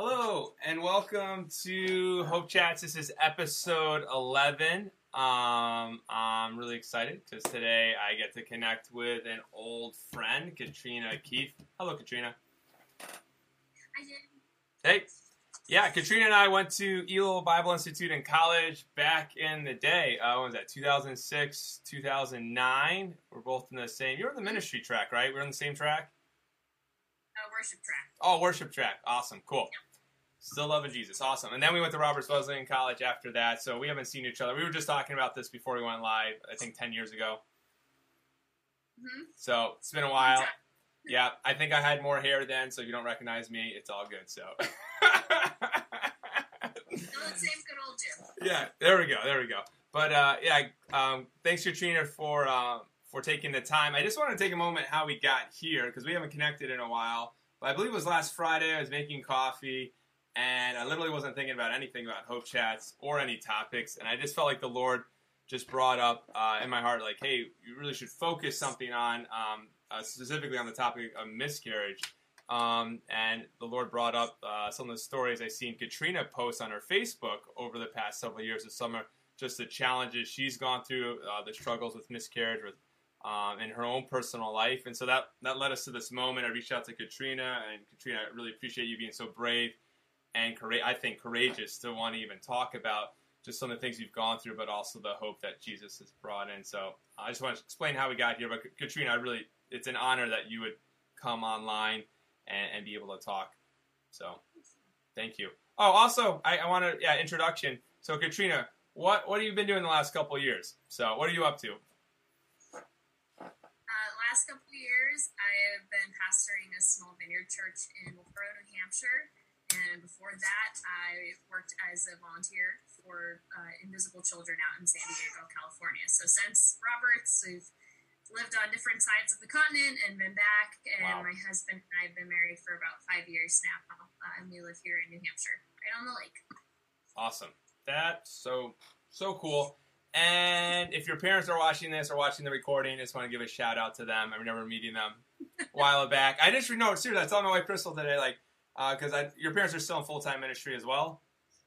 Hello and welcome to Hope Chats. This is episode 11. Um, I'm really excited because today I get to connect with an old friend, Katrina Keith. Hello, Katrina. Hey. Yeah, Katrina and I went to Elim Bible Institute in college back in the day. Uh, when was that? 2006, 2009. We're both in the same. You're in the ministry track, right? We're in the same track. Uh, worship track. Oh, worship track. Awesome. Cool. Still loving Jesus. Awesome. And then we went to Roberts Wesleyan College after that. So we haven't seen each other. We were just talking about this before we went live, I think 10 years ago. hmm So it's been a while. Yeah, I think I had more hair then, so if you don't recognize me, it's all good. So. Still the same good old Jim. yeah, there we go, there we go. But uh, yeah, um, thanks Katrina for uh, for taking the time. I just want to take a moment how we got here because we haven't connected in a while. But I believe it was last Friday. I was making coffee, and I literally wasn't thinking about anything about Hope Chats or any topics, and I just felt like the Lord just brought up uh, in my heart, like, hey, you really should focus something on um, uh, specifically on the topic of miscarriage. Um, and the Lord brought up uh, some of the stories I seen Katrina post on her Facebook over the past several years of summer, just the challenges she's gone through, uh, the struggles with miscarriage, with um, in her own personal life, and so that that led us to this moment. I reached out to Katrina, and Katrina, I really appreciate you being so brave and I think courageous to want to even talk about just some of the things you've gone through, but also the hope that Jesus has brought in. So I just want to explain how we got here. But Katrina, I really, it's an honor that you would come online and, and be able to talk. So thank you. Oh, also, I, I want to, yeah, introduction. So Katrina, what what have you been doing the last couple years? So what are you up to? Uh, last couple years, I have been pastoring a small vineyard church in Wolfeboro, New Hampshire. And before that, I worked as a volunteer for uh, Invisible Children out in San Diego, California. So since Roberts, we've lived on different sides of the continent and been back. And Wow. my husband and I have been married for about five years now. Uh, and we live here in New Hampshire, right on the lake. Awesome. That's so so cool. And if your parents are watching this or watching the recording, I just want to give a shout out to them. I remember meeting them a while back. I just know seriously. I told my wife Crystal today, like, Uh, because I your parents are still in full time ministry as well.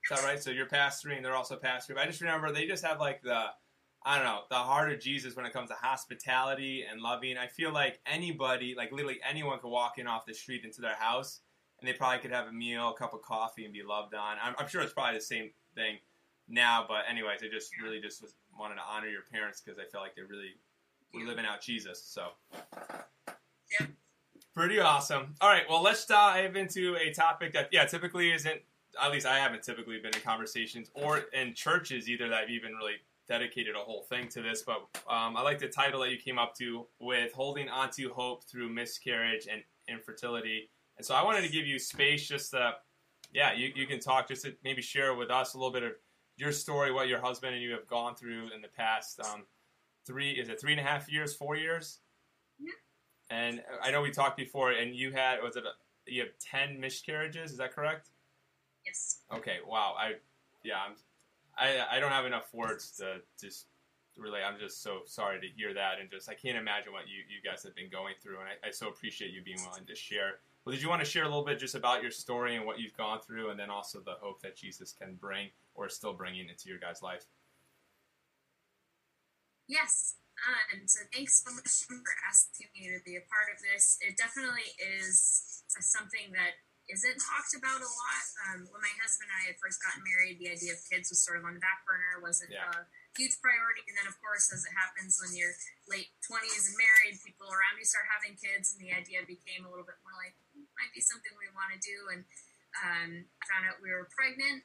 Is that right? So you're pastoring, they're also pastoring. But I just remember they just have like the I don't know the heart of Jesus when it comes to hospitality and loving. I feel like anybody, like literally anyone, could walk in off the street into their house and they probably could have a meal, a cup of coffee, and be loved on. I'm, I'm sure it's probably the same thing now, but anyways, I just really just was wanted to honor your parents because I felt like they really were living out Jesus. So, Yep. Pretty awesome. All right, well, let's dive into a topic that yeah typically isn't. At least I haven't typically been in conversations or in churches either that have even really dedicated a whole thing to this. But um, I like the title that you came up to with holding onto hope through miscarriage and infertility. And so I wanted to give you space just to, yeah, you, you can talk just to maybe share with us a little bit of your story, what your husband and you have gone through in the past um, three, is it three and a half years, four years? And I know we talked before, and you had, was it, a, you have 10 miscarriages, is that correct? Yes. Okay, wow. I, yeah, I'm, I, I don't have enough words to just really, I'm just so sorry to hear that. And just, I can't imagine what you, you guys have been going through. And I, I so appreciate you being willing to share. Well, did you want to share a little bit just about your story and what you've gone through, and then also the hope that Jesus can bring or is still bringing into your guys' life? Yes. And so thanks so much for asking me to be a part of this. It definitely is something that isn't talked about a lot. Um, when my husband and I had first gotten married, the idea of kids was sort of on the back burner, wasn't Yeah. a huge priority. And then, of course, as it happens when you're late 20s and married, people around you start having kids, and the idea became a little bit more like, "Hmm, might be something we want to do. And um, found out we were pregnant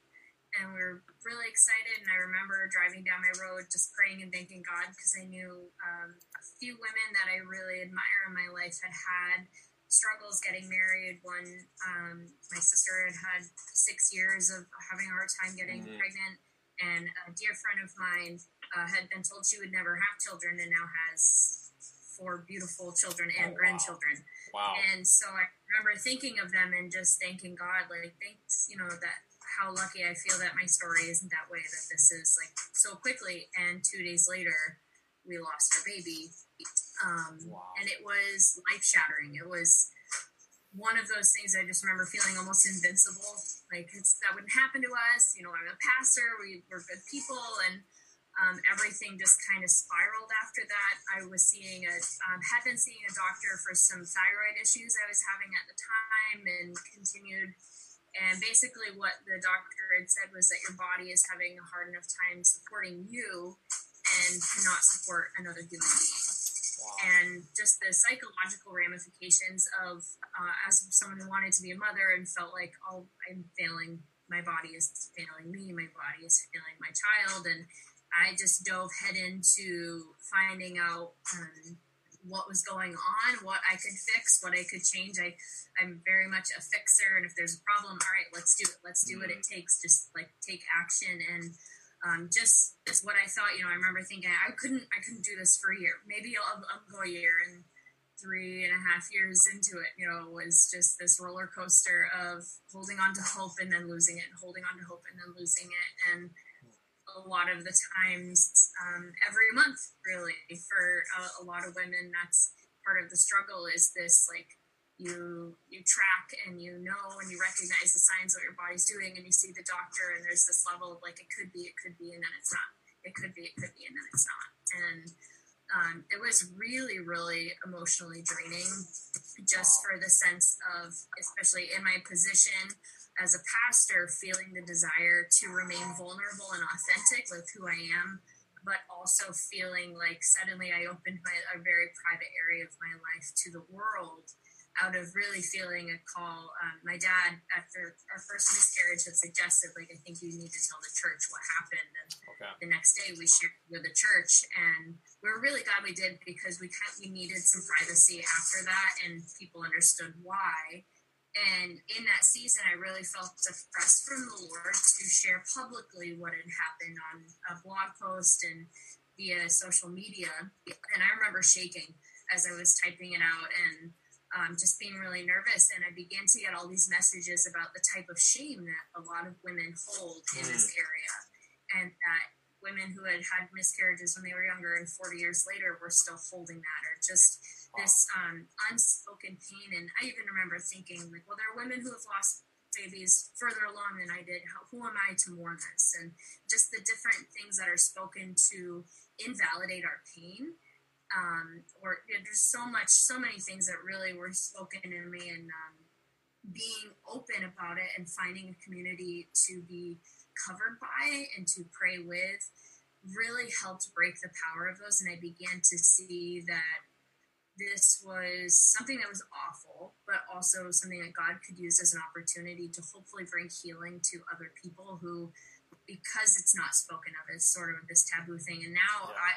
and we were really excited. And I remember driving down my road just praying and thanking God because I knew um, a few women that I really admire in my life had had struggles getting married. One, um, my sister had had six years of having a hard time getting Mhm. pregnant, and a dear friend of mine uh, had been told she would never have children and now has four beautiful children and Oh, wow. grandchildren. Wow. And so I remember thinking of them and just thanking God, like, thanks, you know, that how lucky I feel that my story isn't that way, that this is like so quickly. And two days later, we lost our baby. Um, Wow. And it was life shattering. It was one of those things I just remember feeling almost invincible. Like that wouldn't happen to us. You know, I'm a pastor. We were good people, and um, everything just kind of spiraled after that. I was seeing a um, had been seeing a doctor for some thyroid issues I was having at the time, and continued. And basically, what the doctor had said was that your body is having a hard enough time supporting you, and cannot support another human being. And just the psychological ramifications of uh, as someone who wanted to be a mother and felt like oh i'm failing my body is failing me my body is failing my child. And i just dove head into finding out um, what was going on what i could fix what i could change i i'm very much a fixer and if there's a problem all right let's do it let's do what it mm-hmm. takes just like take action and um, just is what I thought. You know, I remember thinking I couldn't, I couldn't do this for a year. Maybe I'll, I'll go a year, and three and a half years into it, you know, was just this roller coaster of holding on to hope and then losing it, and holding on to hope and then losing it, and a lot of the times, um, every month, really, for a, a lot of women, that's part of the struggle. Is this like you you track and you know and you recognize the signs what your body's doing and you see the doctor and there's this level of like it could be it could be and then it's not it could be it could be and then it's not and um, it was really really emotionally draining just for the sense of especially in my position as a pastor feeling the desire to remain vulnerable and authentic with who i am but also feeling like suddenly i opened my a very private area of my life to the world out of really feeling a call. Um, my dad, after our first miscarriage, had suggested, like, I think you need to tell the church what happened. And okay. the next day, we shared with the church, and we are really glad we did because we kind we needed some privacy after that, and people understood why. And in that season, I really felt a press from the Lord to share publicly what had happened on a blog post and via social media. And I remember shaking as I was typing it out and um, just being really nervous. And I began to get all these messages about the type of shame that a lot of women hold in this mm. area. And that women who had had miscarriages when they were younger and 40 years later were still holding that, or just this um, unspoken pain. And I even remember thinking, like, well, there are women who have lost babies further along than I did. How, who am I to mourn this? And just the different things that are spoken to invalidate our pain um, or yeah, there's so much, so many things that really were spoken to me, and um, being open about it and finding a community to be covered by and to pray with really helped break the power of those. And I began to see that this was something that was awful, but also something that God could use as an opportunity to hopefully bring healing to other people who, because it's not spoken of as sort of this taboo thing. And now yeah. I,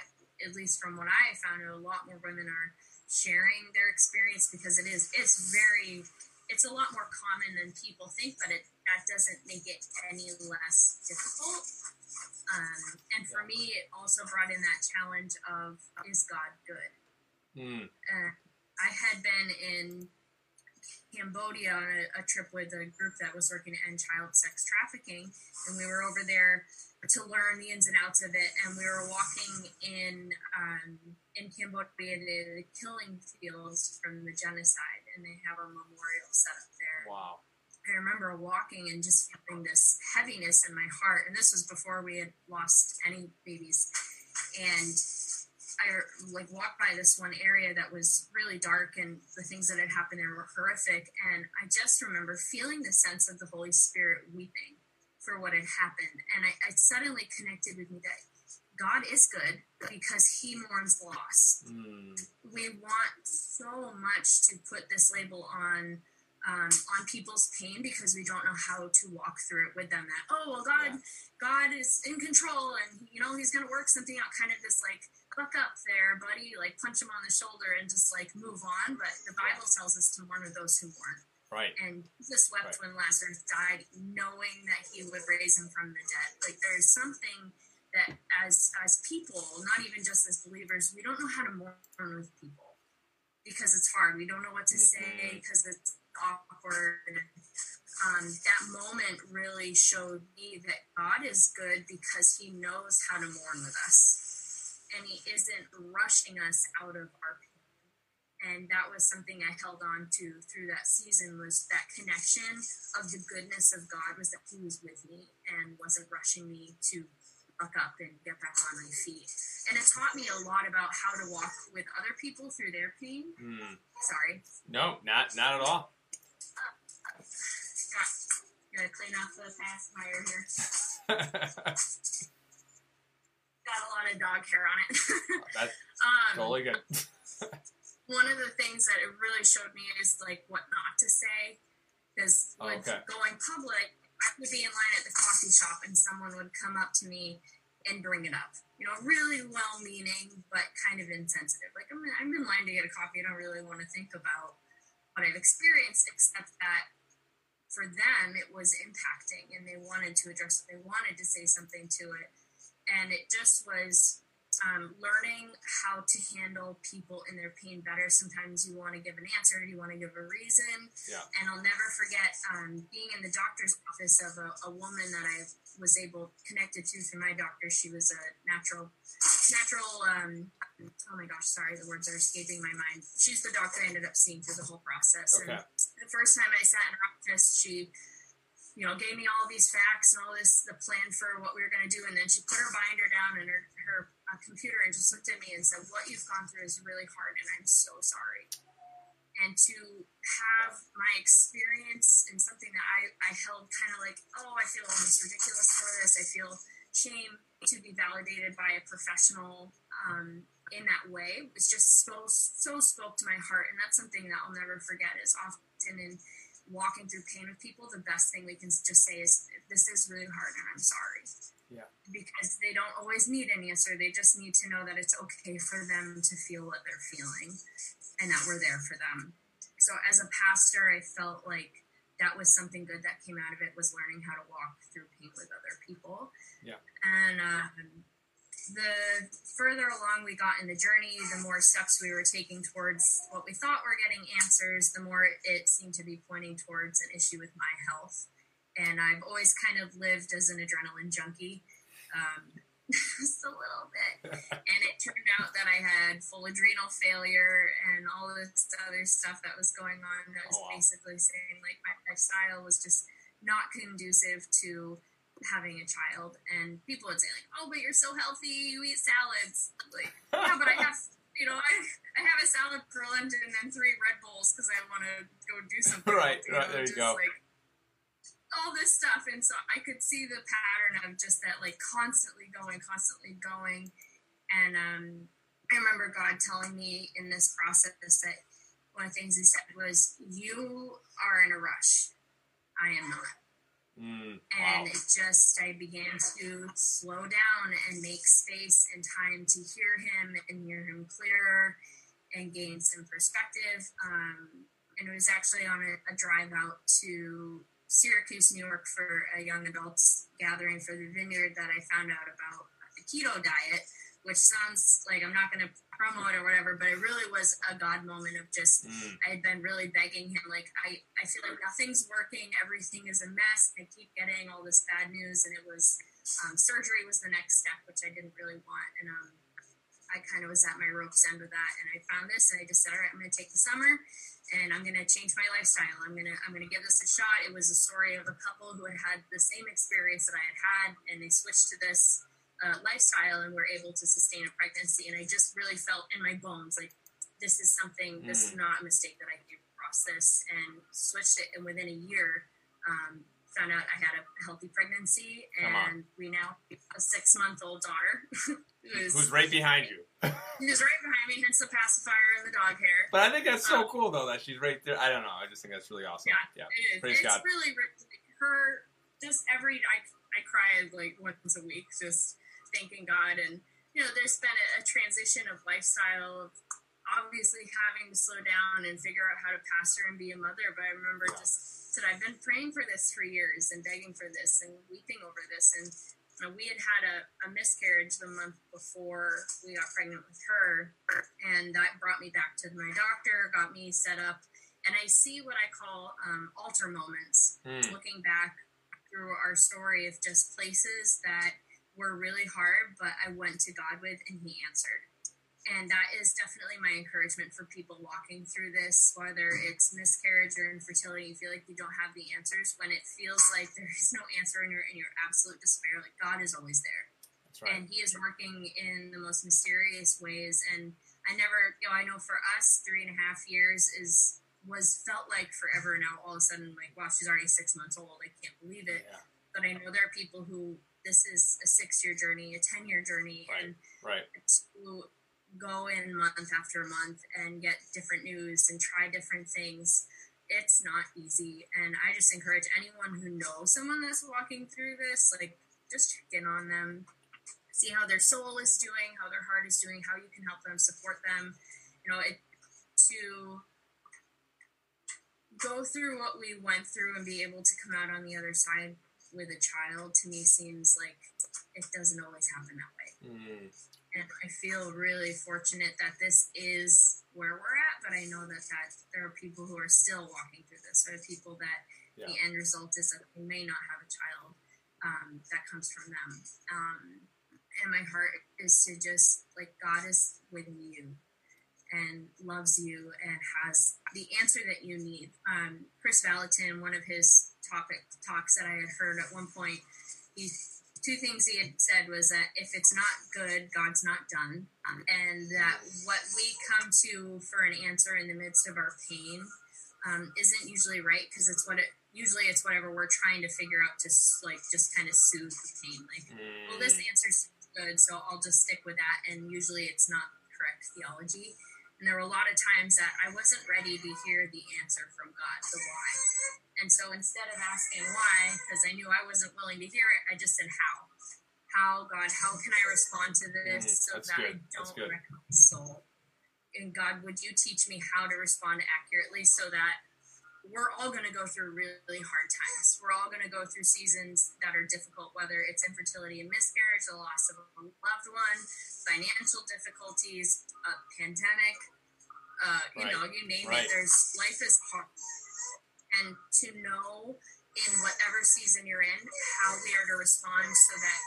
at least from what I found, a lot more women are sharing their experience because it is it's very it's a lot more common than people think, but it that doesn't make it any less difficult. Um, and for me, it also brought in that challenge of is God good? Mm. Uh, I had been in Cambodia on a, a, trip with a group that was working to end child sex trafficking, and we were over there to learn the ins and outs of it. And we were walking in um, in Cambodia, the killing fields from the genocide, and they have a memorial set up there. Wow. I remember walking and just feeling this heaviness in my heart, and this was before we had lost any babies. And I like walked by this one area that was really dark, and the things that had happened there were horrific. And I just remember feeling the sense of the Holy Spirit weeping for what had happened. And I, I suddenly connected with me that God is good because he mourns loss. Mm. We want so much to put this label on um, on people's pain because we don't know how to walk through it with them. That oh well, God, yeah. God is in control, and you know He's going to work something out. Kind of this like up there, buddy, like punch him on the shoulder and just like move on. But the Bible tells us to mourn with those who mourn. Right. And Jesus wept right. when Lazarus died, knowing that he would raise him from the dead. Like there's something that as as people, not even just as believers, we don't know how to mourn with people because it's hard. We don't know what to mm-hmm. say because it's awkward. Um, that moment really showed me that God is good because He knows how to mourn with us, and He isn't rushing us out of our pain. and that was something I held on to through that season was that connection of the goodness of God was that He was with me and wasn't rushing me to buck up and get back on my feet. And it taught me a lot about how to walk with other people through their pain. Mm. Sorry, No, not not at all. got gotta clean off the pacifier here. Got a lot of dog hair on it. That's um, totally good. one of the things that it really showed me is like what not to say because Oh, with okay. going public i would be in line at the coffee shop and someone would come up to me and bring it up you know really well meaning but kind of insensitive like I'm, I'm in line to get a coffee i don't really want to think about what i've experienced except that for them it was impacting and they wanted to address it they wanted to say something to it and it just was um, learning how to handle people in their pain better. Sometimes you want to give an answer, you want to give a reason. Yeah. And I'll never forget um, being in the doctor's office of a, a woman that I was able connected to through my doctor. She was a natural, natural. Um, oh my gosh, sorry, the words are escaping my mind. She's the doctor I ended up seeing through the whole process. Okay. And the first time I sat in her office, she you know, gave me all these facts and all this, the plan for what we were going to do. And then she put her binder down and her, her uh, computer and just looked at me and said, What you've gone through is really hard and I'm so sorry. And to have my experience and something that I, I held kind of like, oh, I feel almost ridiculous for this. I feel shame to be validated by a professional um, in that way was just so, so spoke to my heart. And that's something that I'll never forget is often in walking through pain with people, the best thing we can just say is, "This is really hard, and I'm sorry." Yeah. Because they don't always need an answer; they just need to know that it's okay for them to feel what they're feeling, and that we're there for them. So, as a pastor, I felt like that was something good that came out of it was learning how to walk through pain with other people. Yeah. And um, the further along we got in the journey, the more steps we were taking towards what we thought were getting answers, the more it seemed to be pointing towards an issue with my health. And I've always kind of lived as an adrenaline junkie, um, just a little bit. And it turned out that I had full adrenal failure and all this other stuff that was going on that was Oh, wow. basically saying like my lifestyle was just not conducive to having a child and people would say like oh but you're so healthy you eat salads. Like yeah but i have you know i, I have a salad for lunch and then three red bulls because i want to go do something Right, you right, know, there you just go. like all this stuff. And so i could see the pattern of just that like constantly going constantly going. And um i remember god telling me in this process that one of the things he said was you are in a rush. I am not Mm, and wow. it just i began to slow down and make space and time to hear him and hear him clearer and gain some perspective um, and it was actually on a, a drive out to syracuse new york for a young adults gathering for the vineyard that i found out about the keto diet which sounds like i'm not going to promote or whatever but it really was a god moment of just Mm, I had been really begging him, like, I, I feel like nothing's working, everything is a mess. I keep getting all this bad news, and it was um, surgery was the next step, which I didn't really want. And um, I kind of was at my rope's end with that, and I found this, and I just said, all right, I'm going to take the summer, and I'm going to change my lifestyle. I'm going to I'm going to give this a shot. It was a story of a couple who had had the same experience that I had had, and they switched to this uh, lifestyle and were able to sustain a pregnancy. And I just really felt in my bones like this is something, this is not a mistake that I across this and switched it. And within a year, um, found out I had a healthy pregnancy and we now have a six month old daughter who's, Who's right behind you? who's right behind me, hence the pacifier and the dog hair. But I think that's so cool though that she's right there. I don't know. I just think that's really awesome. Yeah. Yeah. It is. Praise it's God. really. Her just every I I cry like once a week just thanking God. And you know there's been a, a transition of lifestyle of obviously having to slow down and figure out how to pastor and be a mother. But I remember just said I've been praying for this for years and begging for this and weeping over this. And you know, we had had a, a miscarriage the month before we got pregnant with her. And that brought me back to my doctor got me set up. And I see what I call um, altar moments, Mm, looking back through our story of just places that were really hard, but I went to God with and He answered. and that is definitely my encouragement for people walking through this, whether it's miscarriage or infertility. You feel like you don't have the answers when it feels like there is no answer and you're in your absolute despair. Like God is always there, right. and He is working in the most mysterious ways. And I never, you know, I know for us, three and a half years is was felt like forever. And now all of a sudden, like, wow, she's already six months old. I can't believe it. Yeah. But I know there are people who this is a six year journey, a ten year journey, Right. and Right. to go in month after month and get different news and try different things it's not easy and i just encourage anyone who knows someone that's walking through this like just check in on them see how their soul is doing how their heart is doing how you can help them support them you know it to go through what we went through and be able to come out on the other side with a child to me seems like it doesn't always happen that way Mm, and I feel really fortunate that this is where we're at. But I know that that there are people who are still walking through this. There are people that the end result is that they may not have a child um, that comes from them. Um, and my heart is to just like God is with you and loves you and has the answer that you need. Um, Kris Vallotton, one of his topic talks that I had heard at one point, he two things he had said was that if it's not good, God's not done, um, and that what we come to for an answer in the midst of our pain um, isn't usually right because it's what it usually it's whatever we're trying to figure out to like just kind of soothe the pain. Like, well, this mm, answer's good, so I'll just stick with that, and usually it's not correct theology. And there were a lot of times that I wasn't ready to hear the answer from God, the why. And so instead of asking why, because I knew I wasn't willing to hear it, I just said how. How, God, how can I respond to this Mm, so that's that good. I don't wreck my soul? And God, would you teach me how to respond accurately so that we're all going to go through really hard times. We're all going to go through seasons that are difficult, whether it's infertility and miscarriage, the loss of a loved one, financial difficulties, a pandemic, uh, you Right. know, you name Right. it. There's life is hard, and to know in whatever season you're in how we are to respond so that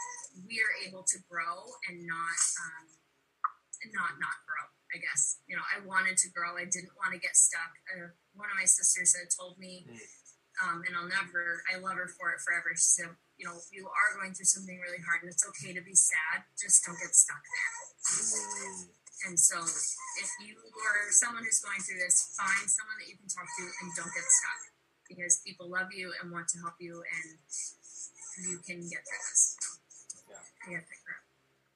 we are able to grow and not um, not not grow. I guess you know I wanted to grow. I didn't want to get stuck. Uh, one of my sisters had told me, Mm. um, and I'll never. I love her for it forever. She said, "You know, you are going through something really hard, and it's okay to be sad. Just don't get stuck there." mm. And so, if you are someone who's going through this, find someone that you can talk to and don't get stuck because people love you and want to help you, and you can get through this. Yeah. You have to grow.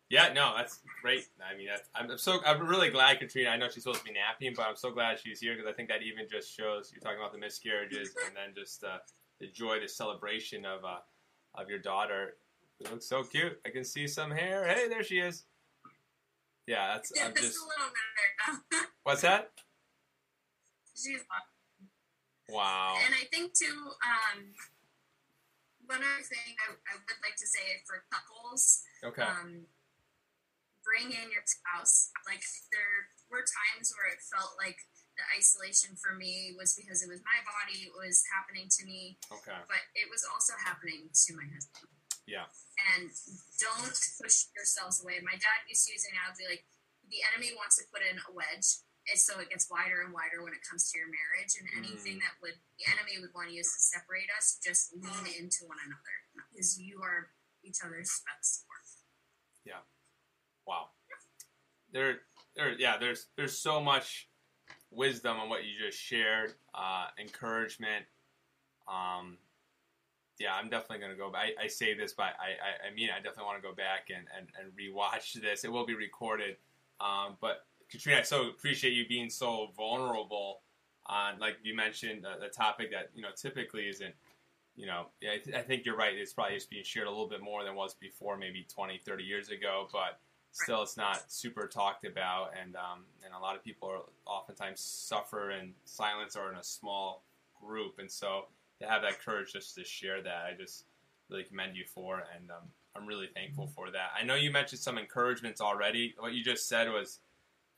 Yeah, no, that's great. I mean, that's, I'm I'm so I'm really glad Katrina. I know she's supposed to be napping, but I'm so glad she's here because I think that even just shows you're talking about the miscarriages and then just uh, the joy, the celebration of uh, of your daughter. It looks so cute. I can see some hair. Hey, there she is. Yeah, that's I'm Just just. a little bit. What's that? She's Wow. And I think too, um, one other thing I, I would like to say for couples, Okay. um, bring in your spouse. Like there were times where it felt like the isolation for me was because it was my body, it was happening to me, Okay. but it was also happening to my husband. Yeah. And don't push yourselves away. My dad used to use an analogy like the enemy wants to put in a wedge, and so it gets wider and wider when it comes to your marriage. And anything that would the enemy would want to use to separate us, just lean into one another because you are each other's best support. Yeah. Wow. There, there, yeah. There's, there's so much wisdom on what you just shared. Uh, encouragement. Um, yeah, I'm definitely gonna go. back. I, I say this, but I, I, I mean, I definitely want to go back and, and, and rewatch this. It will be recorded. Um, but Katrina, I so appreciate you being so vulnerable on, like you mentioned, a, the topic that you know typically isn't. You know, I, th- I think you're right. It's probably just being shared a little bit more than was before, maybe 20, 30 years ago. But still it's not super talked about and um, and a lot of people are oftentimes suffer in silence or in a small group and so to have that courage just to share that i just really commend you for and um, i'm really thankful for that i know you mentioned some encouragements already what you just said was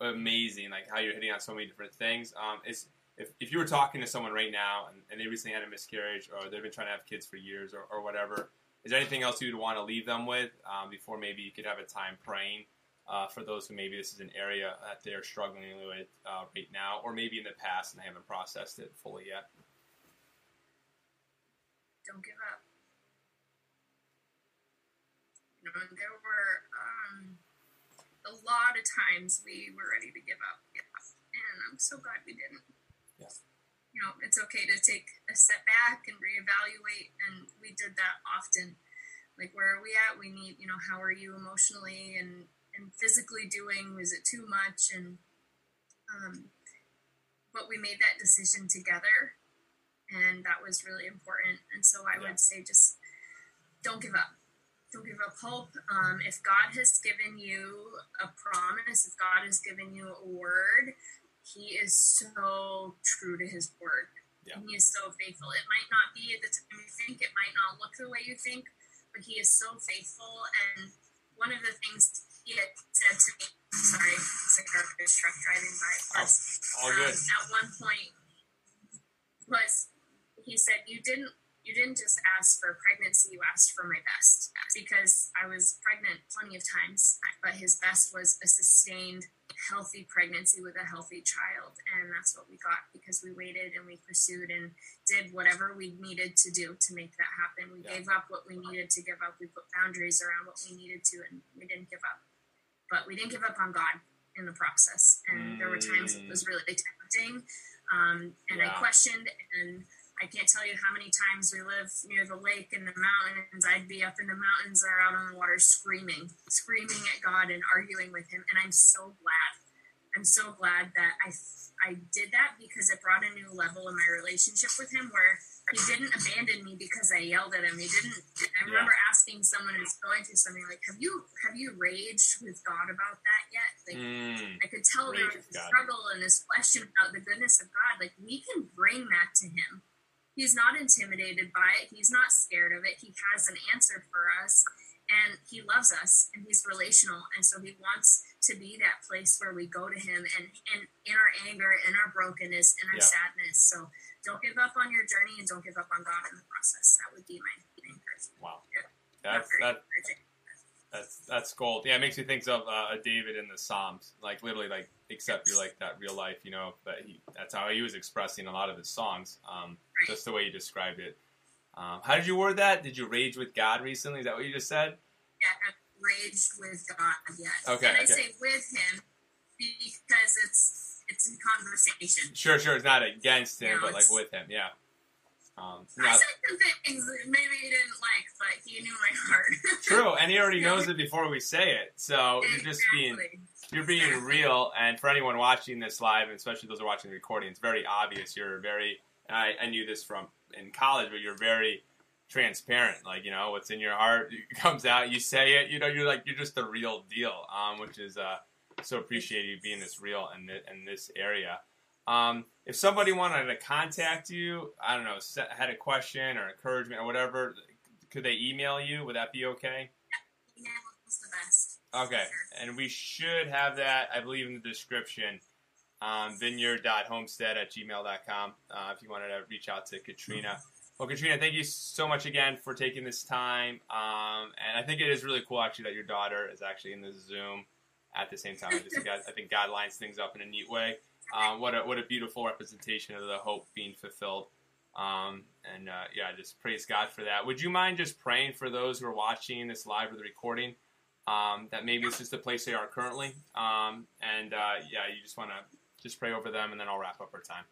amazing like how you're hitting on so many different things um, it's if, if you were talking to someone right now and, and they recently had a miscarriage or they've been trying to have kids for years or, or whatever is there anything else you'd want to leave them with um, before maybe you could have a time praying uh, for those who maybe this is an area that they're struggling with uh, right now, or maybe in the past and they haven't processed it fully yet? Don't give up. You know, there were a lot of times we were ready to give up, and I'm so glad we didn't. Yeah. You know, it's okay to take a step back and reevaluate, and we did that often. Like, where are we at? We need, you know, how are you emotionally and and physically doing? Was it too much? And um, but we made that decision together, and that was really important. And so I Yeah. would say, just don't give up. Don't give up hope. Um, if God has given you a promise, if God has given you a word, He is so true to His word. Yeah. And He is so faithful. It might not be at the time you think, it might not look the way you think, but He is so faithful. And one of the things He had said to me, sorry, it's a garbage truck driving by, course. All um, good. at one point was he said you didn't you didn't just ask for pregnancy you asked for my best. Because i was pregnant plenty of times but his best was a sustained healthy pregnancy with a healthy child. And that's what we got because we waited and we pursued and did whatever we needed to do to make that happen. We Yeah. gave up what we needed to give up. We put boundaries around what we needed to and we didn't give up. But we didn't give up on god in the process. And there were times it was really tempting um, and I questioned, and I can't tell you how many times we live near the lake and the mountains. I'd be up in the mountains or out on the water screaming, screaming at God and arguing with Him. And I'm so glad. I'm so glad that I I did that because it brought a new level in my relationship with Him where He didn't abandon me because I yelled at Him. He didn't. I remember asking someone who's going through something like, "Have you have you raged with God about that yet?" Like, Mm, I could tell there was a struggle and this question about the goodness of God. Like we can bring that to Him. He's not intimidated by it. He's not scared of it. He has an answer for us, and He loves us, and He's relational, and so He wants to be that place where we go to Him, and and in our anger, in our brokenness, in our Yeah. sadness. So don't give up on your journey, and don't give up on God in the process. That would be my, encouragement. wow. Yeah. That's Very that encouraging. That's that's gold. Yeah, it makes me think of uh, David in the Psalms, like literally, like except you're like that real life, you know. But he, that's how he was expressing a lot of his songs, um, just the way you described it. Um, how did you word that? Did you rage with God recently? Is that what you just said? Yeah, I've raged with God yet. Okay, And I okay. say with him because it's it's in conversation. Sure, sure. It's not against him, No, but like with him. Yeah. Um, I said some things that maybe he didn't like, but he knew my heart. true, and he already knows it before we say it. So you're just being you're being Exactly. real and for anyone watching this live and especially those who are watching the recording it's very obvious you're very and I, I knew this from in college but you're very transparent like you know what's in your heart comes out you say it you know you're like you're just the real deal um, which is uh, so appreciate you being this real in, thi- in this area um, if somebody wanted to contact you i don't know had a question or encouragement or whatever could they email you would that be okay Email is the best. Okay, and we should have that, I believe, in the description. Um, vineyard.homestead at gmail.com uh, if you wanted to reach out to Katrina. Well, Katrina, thank you so much again for taking this time. Um, and I think it is really cool, actually, that your daughter is actually in the Zoom at the same time. I, just, got- I think God lines things up in a neat way. Um, what a what a beautiful representation of the hope being fulfilled. Um, and uh, yeah, just praise God for that. Would you mind just praying for those who are watching this live or the recording? um, that maybe it's just the place they are currently. Um, and uh, yeah, you just want to just pray over them, and then I'll wrap up our time.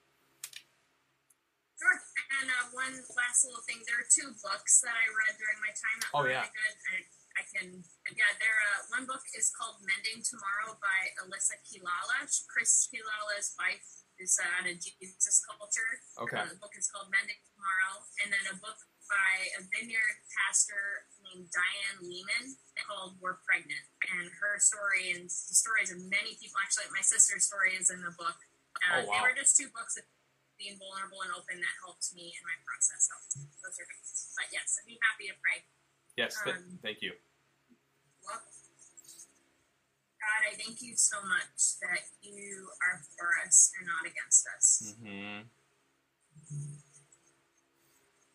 Sure. And uh, one last little thing: there are two books that I read during my time that Oh, were yeah. really good. I, I can, yeah. There, uh, one book is called "Mending Tomorrow" by Alyssa Quilala. Chris Quilala's wife is uh, out of Jesus Culture. Okay. Uh, the book is called Mending Tomorrow, and then a book by a vineyard pastor named Diane Lehman called "We're Pregnant," and her story and the stories of many people. Actually, my sister's story is in the book. Oh, Uh, wow. They were just two books being vulnerable and open that helped me in my process. So those are good. But yes, I'd be happy to pray. Yes, th- Um, thank you. Well, God, I thank you so much that you are for us and not against us. hmm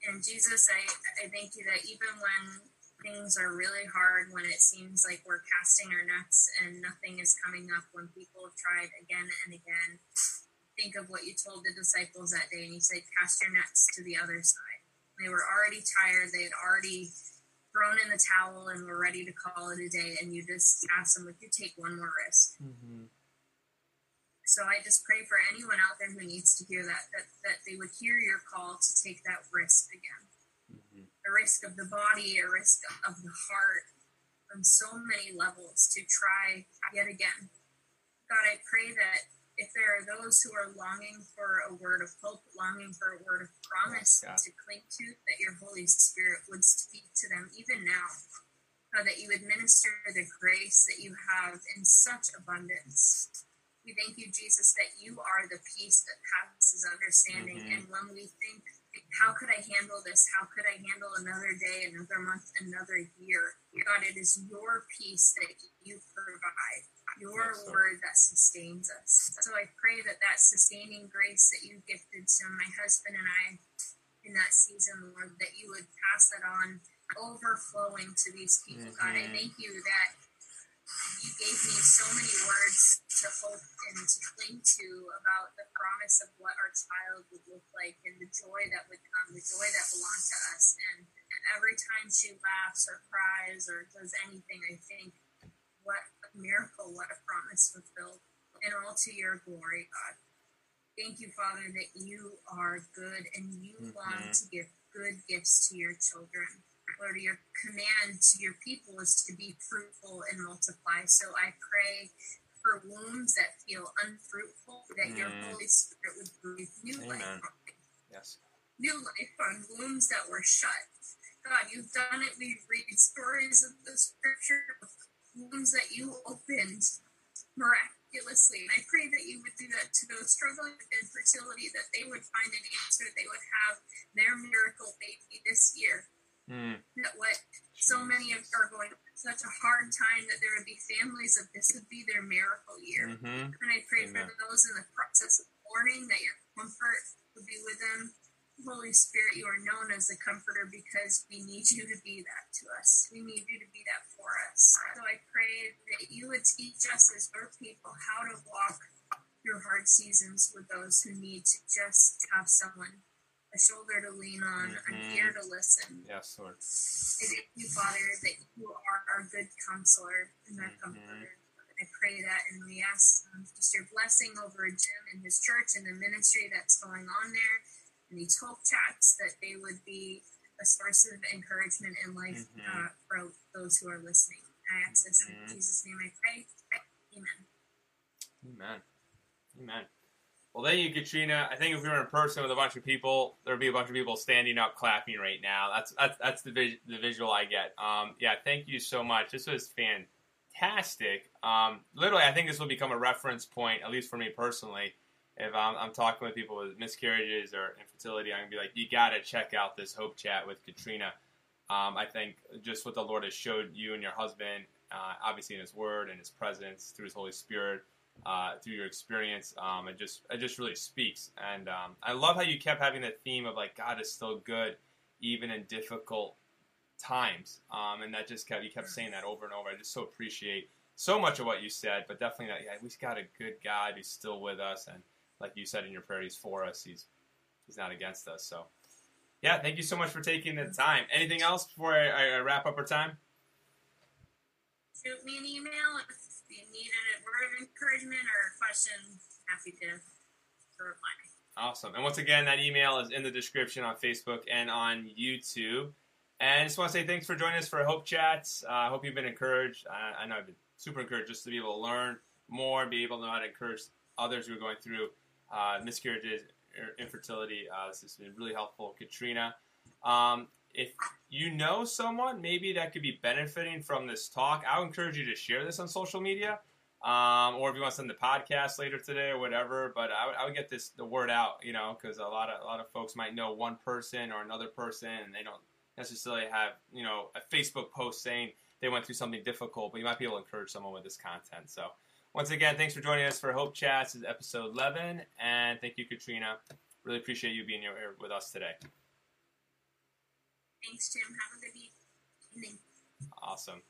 And Jesus, I, I thank you that even when things are really hard when it seems like we're casting our nets and nothing is coming up when people have tried again and again. Think of what you told the disciples that day, and you said, Cast your nets to the other side. They were already tired, they had already thrown in the towel and we're ready to call it a day, and you just ask them, Would you take one more risk? Mm-hmm. So I just pray for anyone out there who needs to hear that, that, that they would hear your call to take that risk again a risk of the body, a risk of the heart on so many levels to try yet again. God, I pray that if there are those who are longing for a word of hope, longing for a word of promise yes, to cling to, that your Holy Spirit would speak to them even now. God, that you would minister the grace that you have in such abundance. We thank you, Jesus, that you are the peace that passes understanding. Mm-hmm. And when we think how could I handle this? How could I handle another day, another month, another year? God, it is your peace that you provide, your yes, word that sustains us. So I pray that that sustaining grace that you gifted to my husband and I in that season, Lord, that you would pass it on, overflowing to these people. Mm-hmm. God, I mm-hmm. thank you that me so many words to hope and to cling to about the promise of what our child would look like and the joy that would come, the joy that belonged to us. And every time she laughs or cries or does anything, I think, what a miracle, what a promise fulfilled, and all to your glory, God. Thank you, Father, that you are good and you mm-hmm. long to give good gifts to your children. Lord, your command to your people is to be fruitful and multiply. So I pray for wombs that feel unfruitful, that mm. your Holy Spirit would breathe new Amen. life on Yes. New life on wombs that were shut. God, you've done it. We read stories of the scripture of wombs that you opened miraculously. And I pray that you would do that to those struggling with infertility, that they would find an answer, they would have their miracle baby this year. Mm. That what so many are going such a hard time that there would be families that this would be their miracle year. Mm-hmm. And I pray Amen. for those in the process of mourning that your comfort would be with them. Holy Spirit, you are known as the comforter because we need you to be that to us. We need you to be that for us. So I pray that you would teach us as your people how to walk through hard seasons with those who need to just have someone a shoulder to lean on, mm-hmm. an ear to listen. Yes, Lord. I thank you, Father, that you are our good counselor and our mm-hmm. comforter. I pray that and we ask um, just your blessing over Jim and his church and the ministry that's going on there and these hope chats that they would be a source of encouragement in life mm-hmm. uh, for those who are listening. I ask this in mm-hmm. Jesus' name I pray. Amen. Amen. Amen. Well, thank you, Katrina. I think if we were in person with a bunch of people, there'd be a bunch of people standing up, clapping right now. That's that's that's the the visual I get. Um, yeah, thank you so much. This was fantastic. Um, literally, I think this will become a reference point, at least for me personally. If I'm, I'm talking with people with miscarriages or infertility, I'm gonna be like, you gotta check out this Hope Chat with Katrina. Um, I think just what the Lord has showed you and your husband, uh, obviously in His Word and His presence through His Holy Spirit uh, through your experience. Um, it just it just really speaks, and um, I love how you kept having that theme of like God is still good, even in difficult times, um, and that just kept you kept saying that over and over. I just so appreciate so much of what you said, but definitely that yeah, we've got a good God who's still with us, and like you said in your prayer, He's for us. He's He's not against us. So. Yeah, thank you so much for taking the time. Anything else before I, I wrap up our time? Shoot me an email you need a word of encouragement or question, happy to, to reply. Awesome. And once again, that email is in the description on Facebook and on YouTube. And I just want to say thanks for joining us for Hope Chats. Uh, I hope you've been encouraged. I, I, know I've been super encouraged just to be able to learn more, be able to know how to encourage others who are going through uh, miscarriages, infertility. Uh, this has been really helpful. Katrina, um, if you know someone maybe that could be benefiting from this talk, I would encourage you to share this on social media. Um, or if you want to send the podcast later today or whatever, but I would, I would get this the word out, you know, because a lot of a lot of folks might know one person or another person, and they don't necessarily have you know a Facebook post saying they went through something difficult, but you might be able to encourage someone with this content. So once again, thanks for joining us for Hope Chats. This is episode 11, and thank you, Katrina. Really appreciate you being here with us today. Thanks, Jim. Have a good evening. Awesome.